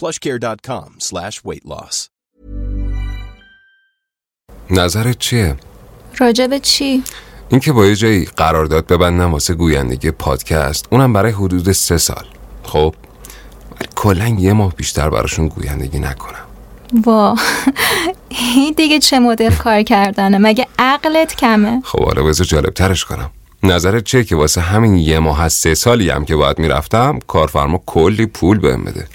plushcare.com slash weight loss. نظرت چیه؟ راجع به چی؟ اینکه با یه جایی قرارداد ببندم واسه گویندگی پادکست اونم برای حدود سه سال. خب ولی کلا یه ماه بیشتر براشون گویندگی نکنم. وا. این دیگه چه مدل کار کردنه؟ مگه عقلت کمه؟ خب حالا بذار جالب ترش کنم. نظرت چیه که واسه همین یه ماه از سه سالی هم که باید می‌رفتم کارفرما کلی پول بهم بده؟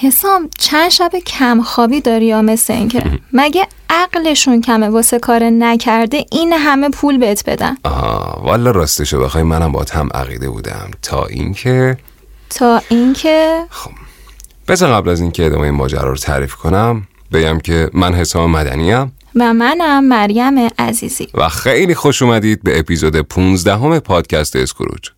حسام چند شب کم خوابی داری یا مثل اینکه مگه عقلشون کمه واسه کار نکرده؟ این همه پول بهت بدن. آه والا راستشو بخوای منم با هم عقیده بودم. تا اینکه تا اینکه خب بذار قبل از اینکه ادامه این ماجرا رو تعریف کنم بگم که من حسام مدنیم. و منم مریم عزیزی. و خیلی خوش اومدید به اپیزود 15 همه پادکست اسکروج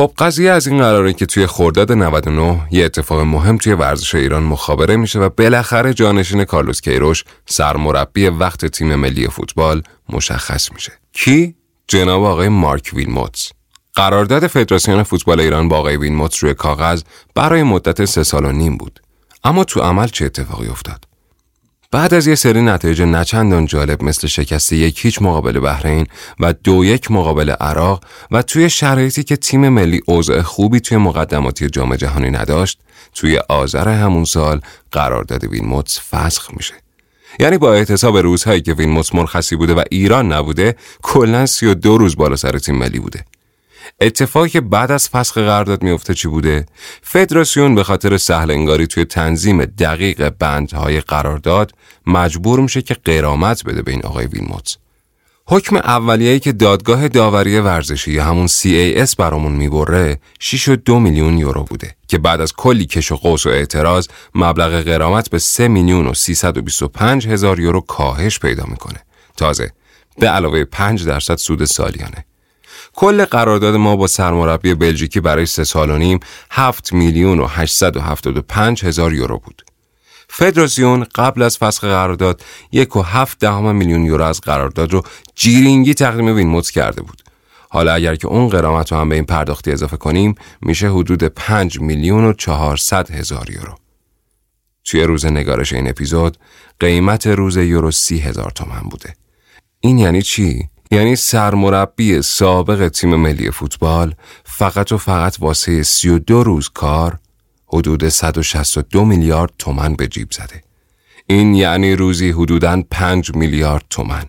خب قضیه از این قراره که توی خرداد 99 یه اتفاق مهم توی ورزش ایران مخابره میشه و بالاخره جانشین کارلوس کیروش سرمربی وقت تیم ملی فوتبال مشخص میشه. کی؟ جناب آقای مارک ویلموتس. قرارداد فدراسیون فوتبال ایران با آقای ویلموتس روی کاغذ برای مدت سه سال و نیم بود. اما تو عمل چه اتفاقی افتاد؟ بعد از یه سری نتایج نچندان جالب مثل شکست یک هیچ مقابل بحرین و دو یک مقابل عراق و توی شرایطی که تیم ملی اوضاع خوبی توی مقدماتی جام جهانی نداشت توی آذر همون سال قرارداد وینموتس فسخ میشه. یعنی با احتساب روزهایی که وینموتس مرخصی بوده و ایران نبوده کلا 32 روز بالا سر تیم ملی بوده. اتفاقی که بعد از فسخ قرارداد میفته چی بوده؟ فدراسیون به خاطر سهل انگاری توی تنظیم دقیق بندهای قرارداد مجبور میشه که قرامت بده به این آقای ویلموتس. حکم اولیه‌ای که دادگاه داوری ورزشی یا همون CAS برامون می‌بره 6 و 2 میلیون یورو بوده که بعد از کلی کش و قوس و اعتراض مبلغ قرامت به 3 میلیون و 325 هزار یورو کاهش پیدا می‌کنه. تازه به علاوه 5 درصد سود سالیانه. کل قرارداد ما با سرمربی بلژیکی برای سه سال و نیم 7 میلیون و 875 هزار یورو بود. فدراسیون قبل از فسخ قرارداد یک و هفت دهم میلیون یورو از قرارداد رو جیرینگی تقدیم وینموتس کرده بود. حالا اگر که اون قرامت رو هم به این پرداختی اضافه کنیم میشه حدود 5 میلیون و 400 هزار یورو. توی روز نگارش این اپیزود قیمت روز یورو سی هزار تومن بوده. این یعنی چی؟ یعنی سرمربی سابق تیم ملی فوتبال فقط و فقط واسه 32 روز کار حدود 162 میلیارد تومن به جیب زده. این یعنی روزی حدوداً 5 میلیارد تومن.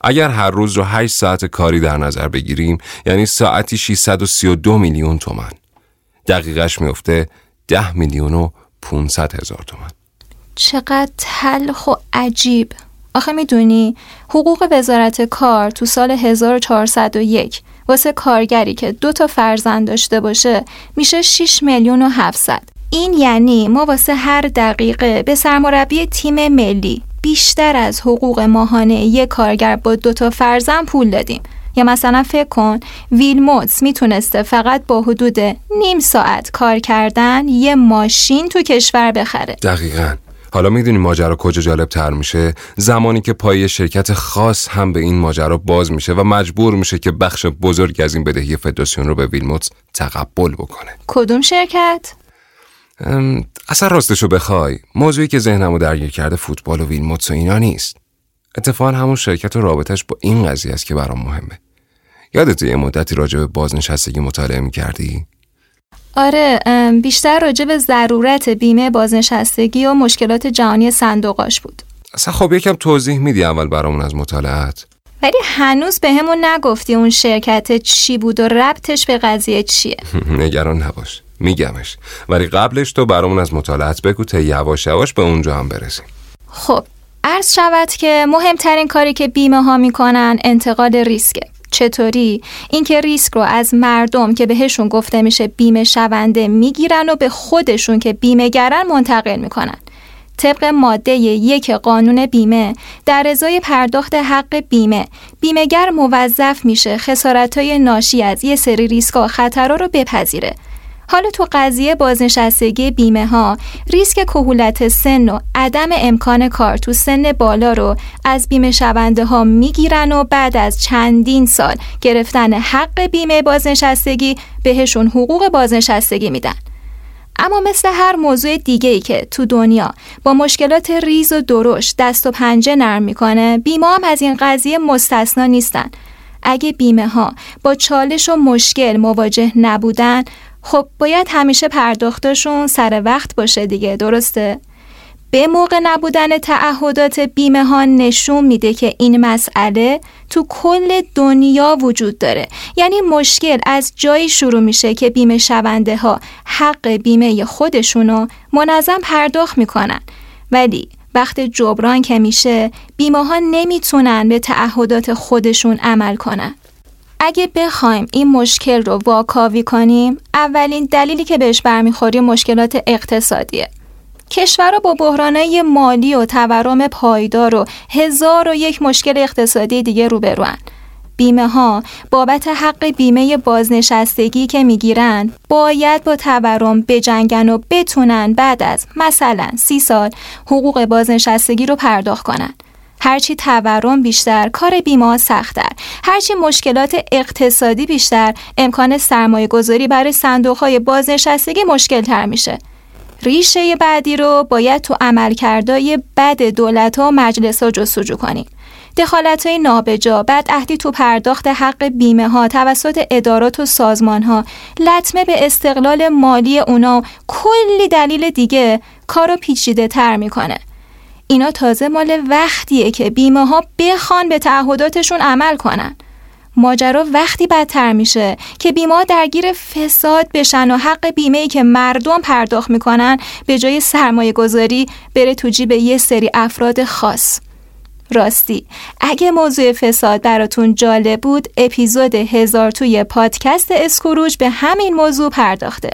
اگر هر روز رو 8 ساعت کاری در نظر بگیریم یعنی ساعتی 632 میلیون تومن. دقیقش میفته 10 میلیون و 500 هزار تومن. چقدر تلخ و عجیب آخه می‌دونی حقوق وزارت کار تو سال 1401 واسه کارگری که دو تا فرزند داشته باشه میشه 6 میلیون و 700 این یعنی ما واسه هر دقیقه به سرمربی تیم ملی بیشتر از حقوق ماهانه یک کارگر با دو تا فرزند پول دادیم. یا مثلا فکر کن ویلموتس می‌تونسته فقط با حدود نیم ساعت کار کردن یه ماشین تو کشور بخره. دقیقاً. حالا می‌دونی ماجرا کجا جالب تر میشه؟ زمانی که پای شرکت خاص هم به این ماجرا باز میشه و مجبور میشه که بخش بزرگ از این بدهی فدراسیون رو به ویلموتس تقبل بکنه. کدوم شرکت؟ اصلا راستشو بخوای. موضوعی که ذهنمو درگیر کرده فوتبال و ویلموتس و اینا نیست. اتفاقا همون شرکت و رابطش با این قضیه است که برام مهمه. یادت یه مدتی راجع به بازنشستگی مطالعه می‌کردی؟ آره بیشتر راجع به ضرورت بیمه بازنشستگی و مشکلات جهانی صندوقاش بود. اصلا خب یکم توضیح میدی اول برامون از مطالعات؟ ولی هنوز به همون نگفتی اون شرکت چی بود و ربطش به قضیه چیه. نگران نباش میگمش. ولی قبلش تو برامون از مطالعات بگو تا یواش یواش به اونجا هم برسیم. خب عرض شود که مهمترین کاری که بیمه ها می‌کنن انتقال ریسکه. چطوری؟ اینکه ریسک رو از مردم که بهشون گفته میشه بیمه شونده می‌گیرن و به خودشون که بیمه گرن منتقل می‌کنن. طبق ماده یک قانون بیمه در ازای پرداخت حق بیمه بیمهگر موظف میشه خسارتهای ناشی از یه سری ریسک و خطرها رو بپذیره. حالا تو قضیه بازنشستگی بیمه ها ریسک کهولت سن و عدم امکان کار تو سن بالا رو از بیمه شونده ها می‌گیرن و بعد از چندین سال گرفتن حق بیمه بازنشستگی بهشون حقوق بازنشستگی میدن. اما مثل هر موضوع دیگه ای که تو دنیا با مشکلات ریز و درشت دست و پنجه نرم می‌کنه بیمه هم از این قضیه مستثنا نیستن. اگه بیمه ها با چالش و مشکل مواجه نبودن خب باید همیشه پرداختشون سر وقت باشه دیگه درسته؟ به موقع نبودن تعهدات بیمه ها نشون میده که این مسئله تو کل دنیا وجود داره. یعنی مشکل از جایی شروع میشه که بیمه شونده ها حق بیمه خودشونو منظم پرداخت می‌کنن. ولی وقت جبران که میشه بیمه ها نمی‌تونن به تعهدات خودشون عمل کنن. اگه بخوایم این مشکل رو واکاوی کنیم اولین دلیلی که بهش برمیخوریم مشکلات اقتصادیه. کشورها با بحرانهای مالی و تورم پایدار و هزار و یک مشکل اقتصادی دیگه روبروان. بیمه ها بابت حق بیمه بازنشستگی که می‌گیرن باید با تورم بجنگن و بتونن بعد از مثلا سی سال حقوق بازنشستگی رو پرداخت کنن. هرچی تورم بیشتر کار بیمه سختتر. هرچی مشکلات اقتصادی بیشتر امکان سرمایه گذاری برای صندوق های بازنشستگی مشکل تر میشه. ریشه بعدی رو باید تو عملکردهای بد دولت ها و مجلس ها جستجو کنیم. دخالت های نابجا بعد اهدی تو پرداخت حق بیمه ها توسط ادارات و سازمان ها لطمه به استقلال مالی اونا کلی دلیل دیگه کارو پیچیده تر می‌کنه. اینا تازه مال وقتیه که بیمه ها بخوان به تعهداتشون عمل کنن. ماجرا وقتی بدتر میشه که بیمه درگیر فساد بشن و حق بیمه که مردم پرداخت می‌کنن به جای سرمایه گذاری بره تو جیب یه سری افراد خاص. راستی اگه موضوع فساد براتون جالب بود اپیزود هزار توی پادکست اسکروج به همین موضوع پرداخته.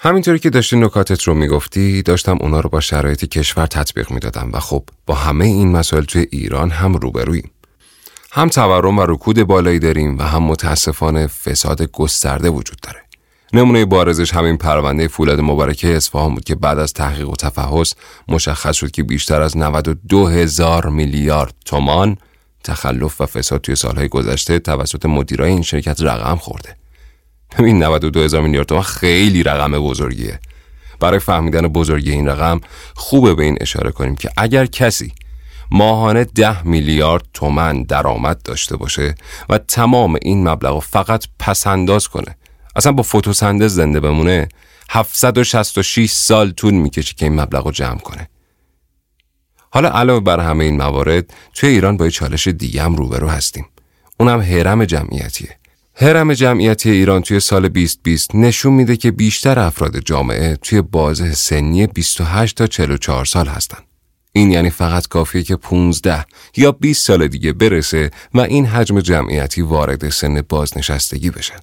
همینطوری که داشتی نکاتت رو می‌گفتی داشتم اونا رو با شرایط کشور تطبیق می‌دادم و خب با همه این مسائل توی ایران هم روبرویم. هم تورم و رکود بالایی داریم و هم متاسفانه فساد گسترده وجود داره. نمونه بارزش همین پرونده فولاد مبارکه اصفهان بود که بعد از تحقیق و تفحص مشخص شد که بیشتر از 92 هزار میلیارد تومان تخلف و فساد توی سالهای گذشته توسط مدیرای این شرکت رقم خورده. این 92 هزار میلیارد تومان خیلی رقم بزرگیه. برای فهمیدن بزرگی این رقم خوبه به این اشاره کنیم که اگر کسی ماهانه ده میلیارد تومن درآمد داشته باشه و تمام این مبلغ فقط پسنداز کنه اصلا با فوتوسندز زنده بمونه 766 سال طول می‌کشه که این مبلغ رو جمع کنه. حالا علاوه بر همه این موارد توی ایران با یه چالش دیگه هم روبرو هستیم. اونم حرم جمعیتیه. هرم جمعیتی ایران توی سال 2020 نشون میده که بیشتر افراد جامعه توی بازه سنی 28 تا 44 سال هستن. این یعنی فقط کافیه که 15 یا 20 سال دیگه برسه و این حجم جمعیتی وارد سن بازنشستگی بشن.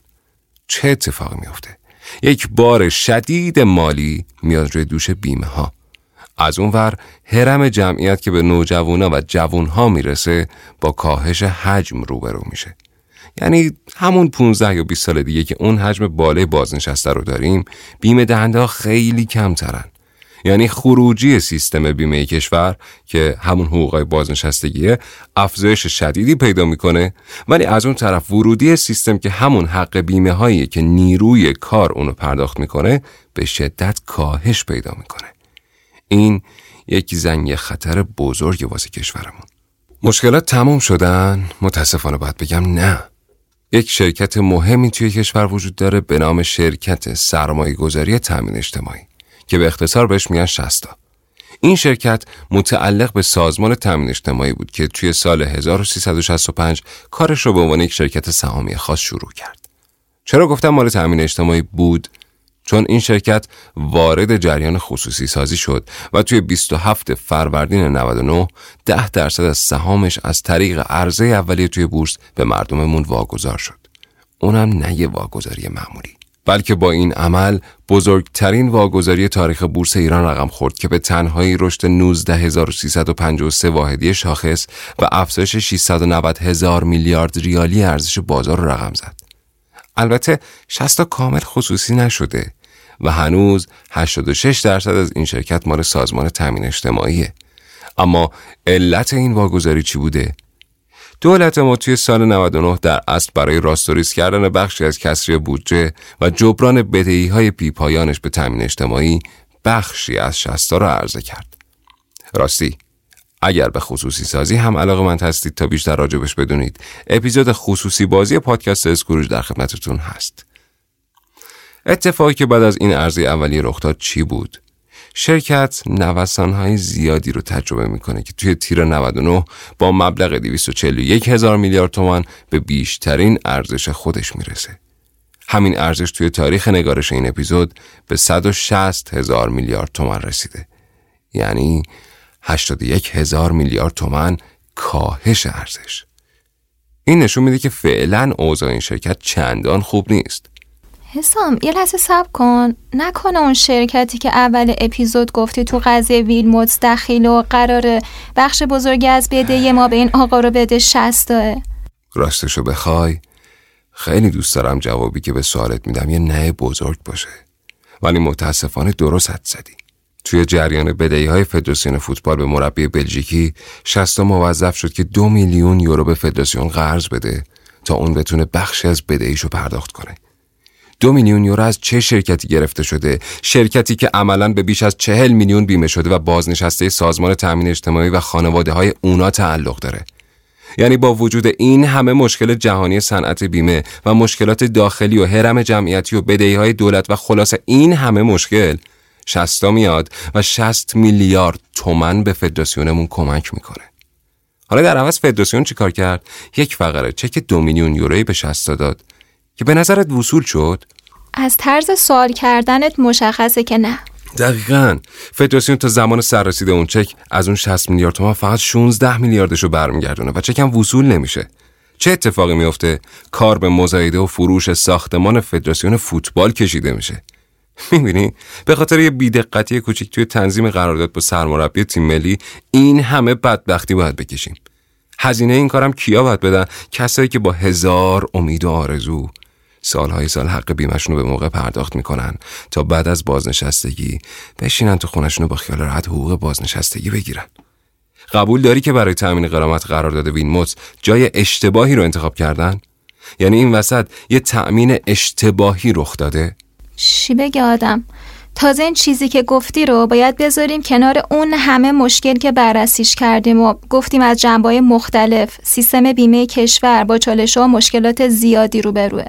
چه اتفاقی میافته؟ یک بار شدید مالی میاد روی دوش بیمه ها. از اونور هرم جمعیت که به نوجوانا و جوانها می‌رسه با کاهش حجم روبرو میشه یعنی همون 15 یا 20 سال دیگه که اون حجم بالای بازنشسته رو داریم بیمه دهنده خیلی کمترن. یعنی خروجی سیستم بیمه کشور که همون حقوقای بازنشستگیه افزایش شدیدی پیدا می‌کنه ولی از اون طرف ورودی سیستم که همون حق بیمه هایی که نیروی کار اونو پرداخت می‌کنه به شدت کاهش پیدا می‌کنه. این یک زنگ خطر بزرگ واسه کشورمون. مشکلات تموم شدن؟ متاسفانه باید بگم نه. یک شرکت مهمی توی کشور وجود داره به نام شرکت سرمایه گذاری تامین اجتماعی که به اختصار بهش میگن شستا این شرکت متعلق به سازمان تامین اجتماعی بود که توی سال 1365 کارش رو به عنوان یک شرکت سهامی خاص شروع کرد. چرا گفتم مال تامین اجتماعی بود؟ چون این شرکت وارد جریان خصوصی سازی شد و توی 27 فروردین 99 ده درصد از سهامش از طریق عرضه اولیه توی بورس به مردممون واگذار شد. اونم نه یه واگذاری معمولی. بلکه با این عمل بزرگترین واگذاری تاریخ بورس ایران رقم خورد که به تنهایی رشد 19353 واحدی شاخص و افزایش 690 هزار میلیارد ریالی ارزش بازار رقم زد. البته 60 کامل خصوصی نشده و هنوز 86 درصد از این شرکت مال سازمان تامین اجتماعیه. اما علت این واگذاری چی بوده؟ دولت ما توی سال 99 در اصل برای راستوریس کردن بخشی از کسری بودجه و جبران بدهی های پیپایانش به تامین اجتماعی بخشی از شستا را عرضه کرد. راستی اگر به خصوصی سازی هم علاقه من هستید تا بیشتر راجبش بدونید اپیزود خصوصی بازی پادکست اسکروج در خدمتتون هست. اتفاقی که بعد از این عرضه اولیه رخ داد چی بود؟ شرکت نوسانهای زیادی رو تجربه می‌کنه که توی تیر 99 با مبلغ 241 هزار میلیارد تومان به بیشترین ارزش خودش می‌رسه. همین ارزش توی تاریخ نگارش این اپیزود به 160 هزار میلیارد تومان رسیده. یعنی 81 هزار میلیارد تومان کاهش ارزش. این نشون میده که فعلا اوضاع این شرکت چندان خوب نیست. حسام یه لحظه سب کن. نکنه اون شرکتی که اول اپیزود گفتی تو قضیه ویلموتس دخیل و قراره بخش بزرگی از بدهی ما به این آقا رو بده شستاه راستشو بخوای. خیلی دوست دارم جوابی که به سوالت میدم یه نه بزرگ باشه. ولی متاسفانه درست حد زدی. توی جریان بدهی های فدراسیون فوتبال به مربی بلژیکی شستا موظف شد که دو میلیون یورو به فدراسیون قرض بده تا اون بتونه بخشی از بدهیشو پرداخت کنه. دو میلیون یورو از چه شرکتی گرفته شده؟ شرکتی که عملا به بیش از چهل میلیون بیمه شده و بازنشسته سازمان تامین اجتماعی و خانواده های اونا تعلق داره. یعنی با وجود این همه مشکل جهانی صنعت بیمه و مشکلات داخلی و حرم جمعیتی و بدهی های دولت و خلاص این همه مشکل شستا میاد و 60 میلیارد تومن به فدراسیونمون کمک می‌کنه. حالا در عوض فدراسیون چیکار کرد؟ یک فقره چک دو میلیون یورویی به شستا داد که به نظرت وصول شد؟ از طرز سوال کردنت مشخصه که نه. دقیقا. فدراسیون تا زمان سررسید اون چک از اون 60 میلیارد تومان فقط 16 میلیاردش رو برمیگردونه و چک هم وصول نمیشه. چه اتفاقی میفته کار به مزایده و فروش ساختمان فدراسیون فوتبال کشیده میشه. می‌بینی به خاطر یه بیدقتی کوچیک توی تنظیم قرارداد با سرمربی تیم ملی این همه بدبختی باید بکشیم هزینه این کارم کیا باید بدن کسایی که با هزار امید و آرزو سالهای سال حق بیمشون رو به موقع پرداخت می‌کنن تا بعد از بازنشستگی بشینن تو خونشون رو با خیال راحت حقوق بازنشستگی بگیرن قبول داری که برای تأمین قرامت قرار داده وینموت جای اشتباهی رو انتخاب کردن؟ یعنی این وسط یه تأمین اشتباهی رخ داده؟ چی بگه آدم؟ تازه این چیزی که گفتی رو باید بذاریم کنار اون همه مشکل که بررسیش کردیم و گفتیم از جنبای مختلف سیستم بیمه کشور با چالش و مشکلات زیادی روبروه.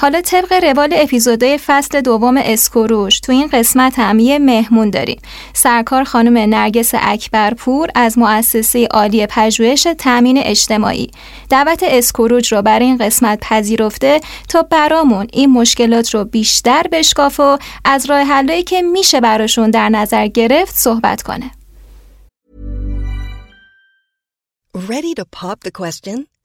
حالا طبق روال اپیزودهای فصل دوم اسکروش تو این قسمت هم یه مهمون داریم. سرکار خانم نرگس اکبرپور از مؤسسه عالی پژوهش تامین اجتماعی. دعوت اسکروج رو برای این قسمت پذیرفته تا برامون این مشکلات رو بیشتر بشکاف و از راه حلایی که میشه براشون در نظر گرفت صحبت کنه. Ready to pop the question?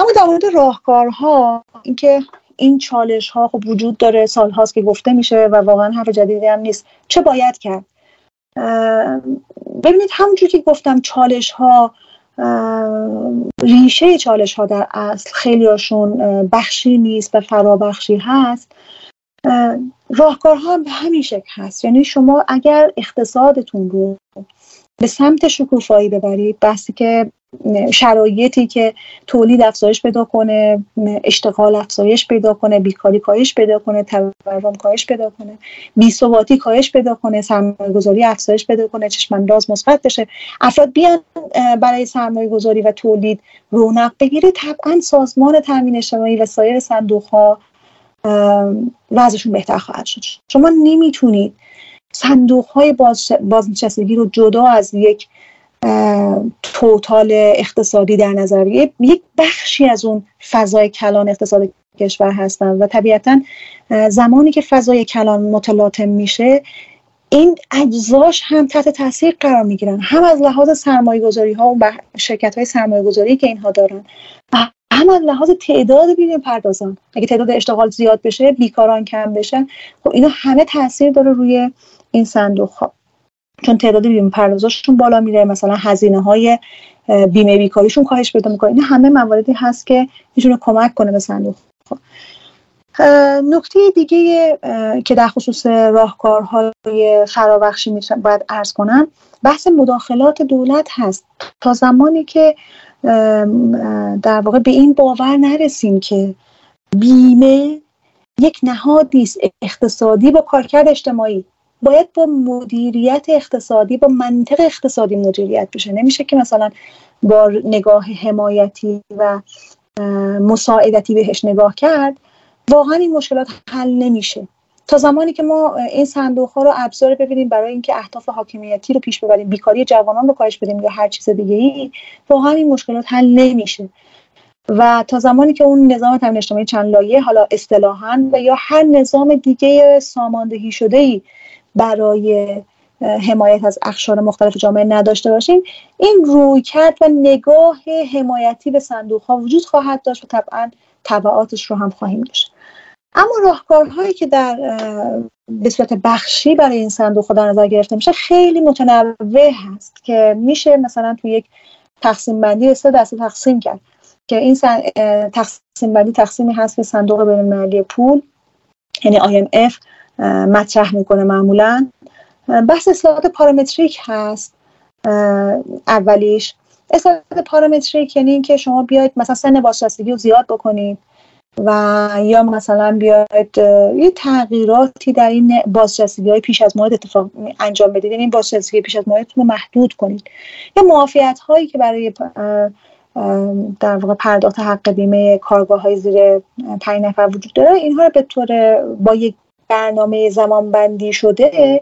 اما در مورد راهکارها اینکه این چالش ها خب وجود داره سال هاست که گفته میشه و واقعا حرف جدیدی هم نیست. چه باید کرد؟ ببینید همونجور که گفتم چالش ها ریشه چالش ها در اصل خیلی هاشون بخشی نیست و فرابخشی هست. راهکارها هم به همین شکل هست. یعنی شما اگر اقتصادتون رو به سمت شکوفایی ببرید بحثی که شرایطی که تولید افزایش پیدا کنه اشتغال افزایش پیدا کنه بیکاری کاهش پیدا کنه تورم کاهش پیدا کنه بیثباتی کاهش پیدا کنه سرمایه گذاری افزایش پیدا کنه چشم انداز مثبت بشه. افراد بیان برای سرمایه گذاری و تولید رونق بگیره. طبعا سازمان تامین اجتماعی و سایر صندوق ها وضعشون بهتر خواهد شد. شما نمی‌تونید صندوق های بازنشستگی رو جدا از یک توتال اقتصادی در نظر یک بخشی از اون فضای کلان اقتصاد کشور هستن و طبیعتا زمانی که فضای کلان متلاطم میشه این اجزاش هم تحت تاثیر قرار می‌گیرن. هم از لحاظ سرمایه گذاری ها و شرکت های سرمایه گذاری که اینها دارن هم از لحاظ تعداد بیمه پردازان. اگه تعداد اشتغال زیاد بشه بیکاران کم بشن خب اینا همه تاثیر داره روی این صندوق ها چون تعداد بیمه پردازاشون بالا میره مثلا هزینه های بیمه بیکاریشون کاهش پیدا می‌کنه. این همه مواردی هست که می‌تونه کمک کنه به صندوق. نکته دیگه که در خصوص راهکارهای فرابخشی می‌تونم باید ارز کنم بحث مداخلات دولت هست. تا زمانی که در واقع به این باور نرسیم که بیمه یک نهاد نیست. اقتصادی با کارکرد اجتماعی. باید با مدیریت اقتصادی با منطق اقتصادی مدیریت بشه. نمیشه که مثلا با نگاه حمایتی و مساعدتی بهش نگاه کرد. واقعا این مشکلات حل نمیشه. تا زمانی که ما این صندوق ها رو ابزار ببینیم برای اینکه اهداف حاکمیتی رو پیش ببریم بیکاری جوانان رو کاهش بدیم یا هر چیز دیگه ای واقعا این مشکلات حل نمیشه. و تا زمانی که اون نظام تامین اجتماعی چند لایه حالا اصطلاحا و یا هر نظام دیگه ساماندهی شده ای برای حمایت از اخشار مختلف جامعه نداشته باشیم این روی کرد و نگاه حمایتی به صندوق ها وجود خواهد داشت و طبعا تبعاتش رو هم خواهیم داشت. اما راهکارهایی که در به صورت بخشی برای این صندوق ها در نظر گرفته میشه خیلی متنوع هست که میشه مثلا تو یک تقسیم بندی سه دسته تقسیم کرد که این تقسیم بندی تقسیمی هست که صندوق بین پول یعنی IMF مطرح می‌کنه معمولا. بحث اصلاحات پارامتریک هست اولیش. اصلاحات پارامتریک یعنی اینکه شما بیاید مثلا سن بازنشستگی رو زیاد بکنید و یا مثلا بیاید یه تغییراتی در این بازنشستگی های پیش از موعد اتفاق انجام بدید. یعنی این بازنشستگی پیش از موعدتون رو محدود کنید. یا معافیت هایی که برای در واقع پرداخت حق بیمه کارگاه های زیر پنج نفر وجود داره اینها رو به طور با یک برنامه زمان بندی شده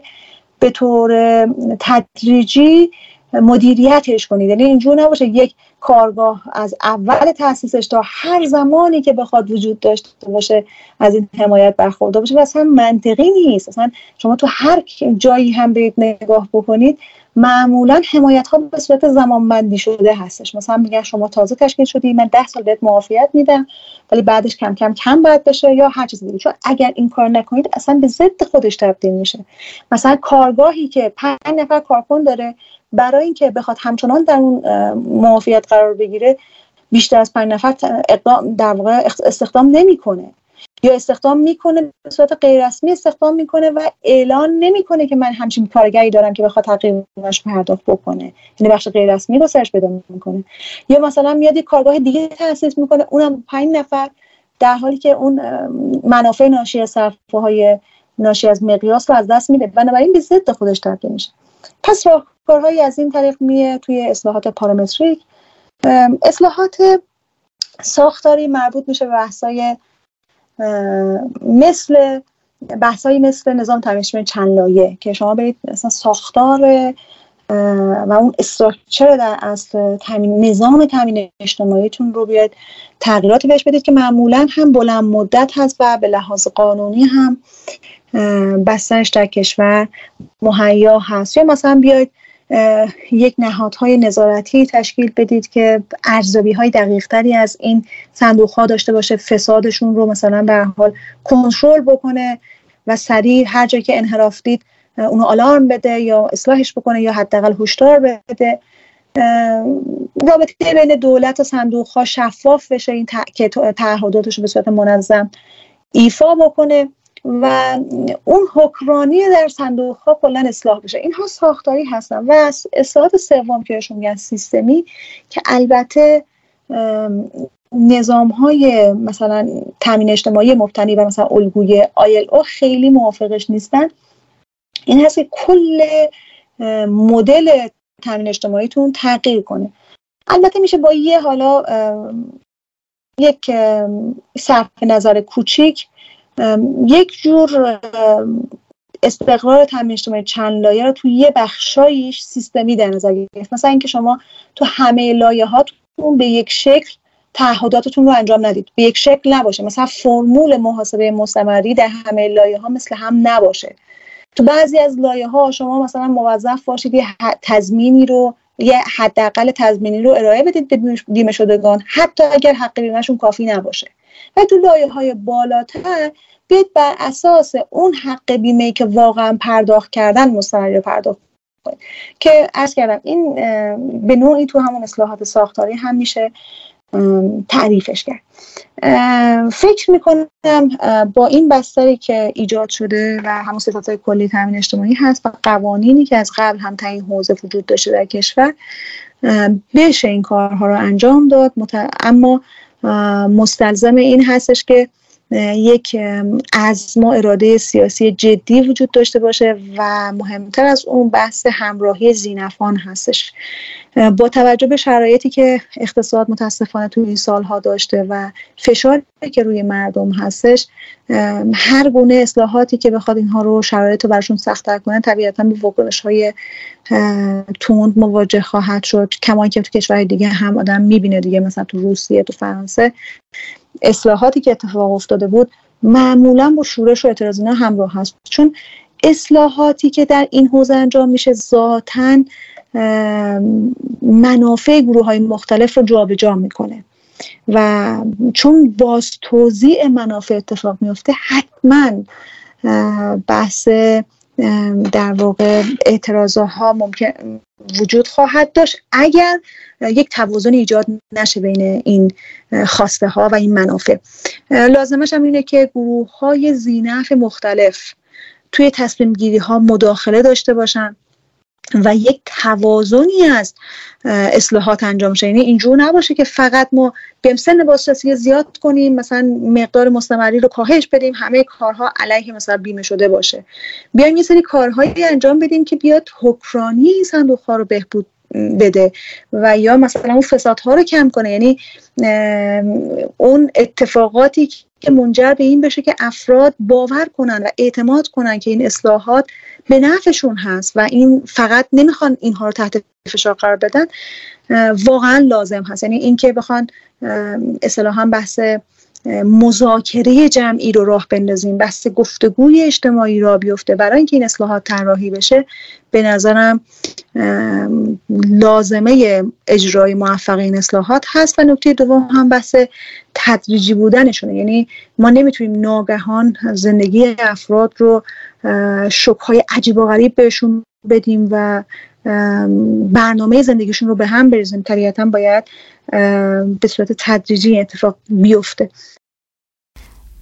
به طور تدریجی مدیریتش کنید. یعنی اینجور نباشه یک کارگاه از اول تاسیسش تا هر زمانی که بخواد وجود داشته باشه از این حمایت برخوردار باشه. و اصلا منطقی نیست. اصلا شما تو هر جایی هم برید نگاه بکنید معمولا حمایت ها به صورت زمان بندی شده هستش. مثلا میگن شما تازه تشکیل شدی من ده سال بهت معافیت میدم ولی بعدش کم کم کم باید بشه یا هر چیز دیگه. چون اگر این کار نکنید اصلا به ضد خودش تبدیل میشه. مثلا کارگاهی که پنج نفر کارکن داره برای اینکه بخواد همچنان در اون معافیت قرار بگیره بیشتر از پنج نفر اقدام در واقع استخدام نمی‌کنه. یا استخدام می‌کنه به صورت غیر رسمی استخدام می‌کنه و اعلان نمی‌کنه که من همچین کارگری دارم که بخواد تقریبش پرداخت بکنه. یعنی بخش غیر رسمی رو سرش پیدا می‌کنه. یا مثلا میاد یک کارگاه دیگه تاسیس می‌کنه اونم پنج نفر در حالی که اون منافع ناشی از صرفه های ناشی از مقیاس رو از دست میده. بنابراین به ضد خودش تبدیل میشه. پس راهکارهایی از این طریق میه توی اصلاحات پارامتریک. اصلاحات ساختاری مربوط میشه به بحثای مثل بحثایی مثل نظام تامین چند لایه که شما برید مثلا ساختار و اون استراکچر در اصل تامین نظام تامین اجتماعیتون رو بیاید تغییراتی بهش بدید که معمولا هم بلند مدت هست و به لحاظ قانونی هم بستنش در کشور مهیا هست. یا مثلا بیاید یک نهادهای نظارتی تشکیل بدید که ارزیابی های دقیق تری از این صندوق ها داشته باشه فسادشون رو مثلا به حال کنترل بکنه و سریع هر جایی که انحراف دید اونو آلارم بده یا اصلاحش بکنه یا حداقل هشدار بده. رابطه بین دولت و صندوق ها شفاف بشه این تعهداتش رو به صورت منظم ایفا بکنه. و اون حکمرانی در صندوق ها کلا اصلاح بشه. اینها ساختاری هستن و اصلاحات سوم که بهشون میگن سیستمی که البته نظام های مثلا تامین اجتماعی مبتنی و مثلا الگوی آیل او خیلی موافقش نیستن. این هست که کل مدل تامین اجتماعیتون تغییر کنه. البته میشه با یه حالا یک صرف نظر کوچیک یک جور استقرار تامین اجتماعی چند لایه رو توی یه بخشایش سیستمی در نظر گرفت. مثلا اینکه شما تو همه لایه هاتون به یک شکل تعهداتتون رو انجام ندید. به یک شکل نباشه. مثلا فرمول محاسبه مستمری در همه لایه ها مثل هم نباشه. تو بعضی از لایه ها شما مثلا موظف باشید یه تضمینی رو یه حداقل تضمینی رو ارائه بدید به بیمه شدگان حتی اگر حق بیمهشون کافی نباشه. و تو لایه های بالاتر بیاید بر اساس اون حق بیمه که واقعا پرداخت کردن مستمری پرداخت کنید. که از کردم این به نوعی تو همون اصلاحات ساختاری هم میشه تعریفش کرد. فکر می‌کنم با این بستری که ایجاد شده و همون صفات کلی تامین اجتماعی هست و قوانینی که از قبل هم تا این حوزه وجود داشته در کشور بشه این کارها رو انجام داد. اما مستلزم این هستش که یک عزم و اراده سیاسی جدی وجود داشته باشه و مهمتر از اون بحث همراهی زینفان هستش. با توجه به شرایطی که اقتصاد متاسفانه توی این سالها داشته و فشاری که روی مردم هستش هر گونه اصلاحاتی که بخواد اینها رو شرایط رو برشون سختتر کنه طبیعتا به واکنش های تند مواجه خواهد شد. کما که تو کشور دیگه هم آدم می‌بینه دیگه مثلا تو روسیه تو فرانسه. اصلاحاتی که اتفاق افتاده بود معمولا با شورش و اعتراض اینا همراه هست. چون اصلاحاتی که در این حوزه انجام میشه ذاتا منافع گروه های مختلف رو جابجا جا می‌کنه. و چون باز توضیع منافع اتفاق میفته حتما بحث در واقع اعتراض ها ممکن وجود خواهد داشت اگر یک توازن ایجاد نشه بین این خواسته ها و این منافع. لازمش هم اینه که گروه های زینف مختلف توی تصمیم گیری ها مداخله داشته باشن. و یک توازنی از اصلاحات انجام شه. یعنی اینجور نباشه که فقط ما بیم سن بازنشستگی زیاد کنیم مثلا مقدار مستمری رو کاهش بدیم همه کارها علیه مثلا بیمه شده باشه. بیایم یه سری کارهایی انجام بدیم که بیاد حکرانی این صندوق ها رو بهبود بده و یا مثلا اون فسادها رو کم کنه. یعنی اون اتفاقاتی که منجر به این بشه که افراد باور کنن و اعتماد کنن که این اصلاحات به نفعشون هست و این فقط نمی‌خوان اینها رو تحت فشار قرار بدن واقعا لازم هست. یعنی اینکه بخوان اصطلاحا بحث مذاکره جمعی رو راه بندازیم. بحث گفتگوی اجتماعی را بیفته. برای اینکه این اصلاحات طراحی بشه به نظرم لازمه اجرای موفق این اصلاحات هست. و نکته دوم هم بحث تدریجی بودنشونه. یعنی ما نمی‌تونیم ناگهان زندگی افراد رو شکهای عجیب و غریب بهشون بدیم و برنامه زندگیشون رو به هم بریزیم طبیعتا باید به صورت تدریجی اتفاق بیفته.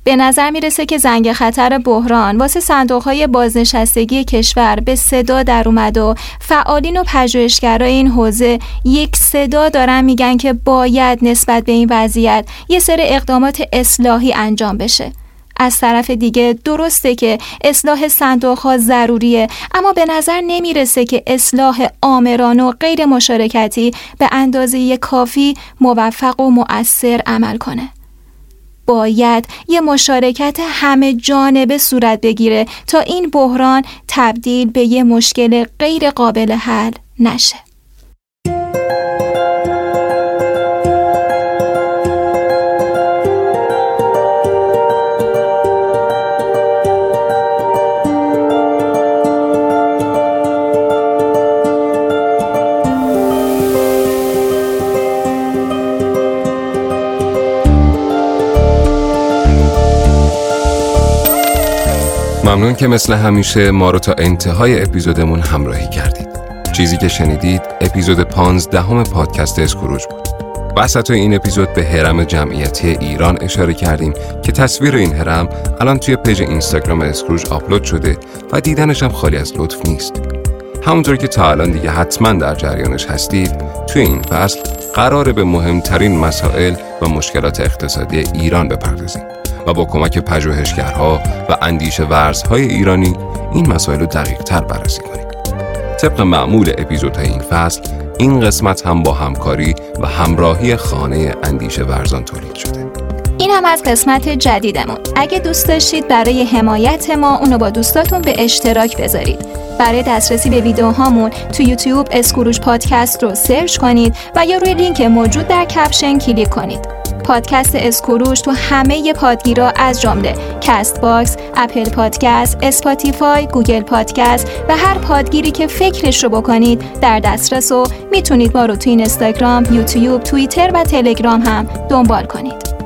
به نظر می‌رسه که زنگ خطر بحران واسه صندوق های بازنشستگی کشور به صدا در اومد و فعالین و پژوهشگرای این حوزه یک صدا دارن میگن که باید نسبت به این وضعیت یه سری اقدامات اصلاحی انجام بشه. از طرف دیگه درسته که اصلاح صندوق ها ضروریه اما به نظر نمی‌رسه که اصلاح آمران و غیر مشارکتی به اندازه کافی موفق و مؤثر عمل کنه. باید یه مشارکت همه جانبه صورت بگیره تا این بحران تبدیل به یه مشکل غیر قابل حل نشه. که مثل همیشه ما رو تا انتهای اپیزودمون همراهی کردید. چیزی که شنیدید اپیزود 15 ام پادکست اسکروج بود. وسط این اپیزود به هرم جمعیتی ایران اشاره کردیم که تصویر این هرم الان توی page اینستاگرام اسکروج آپلود شده و دیدنش هم خالی از لطف نیست. همونطور که تا الان دیگه حتما در جریانش هستید توی این فصل قراره به مهمترین مسائل و مشکلات اقتصادی ایران بپردازیم. و با کمک پژوهشگرها و اندیشه ورزهای ایرانی این مسائل رو دقیق تر بررسی کنیم. طبق معمول اپیزودهای این فصل این قسمت هم با همکاری و همراهی خانه اندیشه ورزان تولید شده. این هم از قسمت جدیدمون. اگه دوست داشتید برای حمایت ما اونو با دوستاتون به اشتراک بذارید. برای دسترسی به ویدیوهامون تو یوتیوب اسکروج پادکست رو search کنید و یا روی لینک موجود در caption کلیک کنید. پادکست اسکروج تو همه پادگیرا از جمله Castbox، Apple Podcast، Spotify، Google Podcast و هر پادگیری که فکرش رو بکنید در دسترس و می‌تونید ما رو تو اینستاگرام، یوتیوب، توییتر و تلگرام هم دنبال کنید.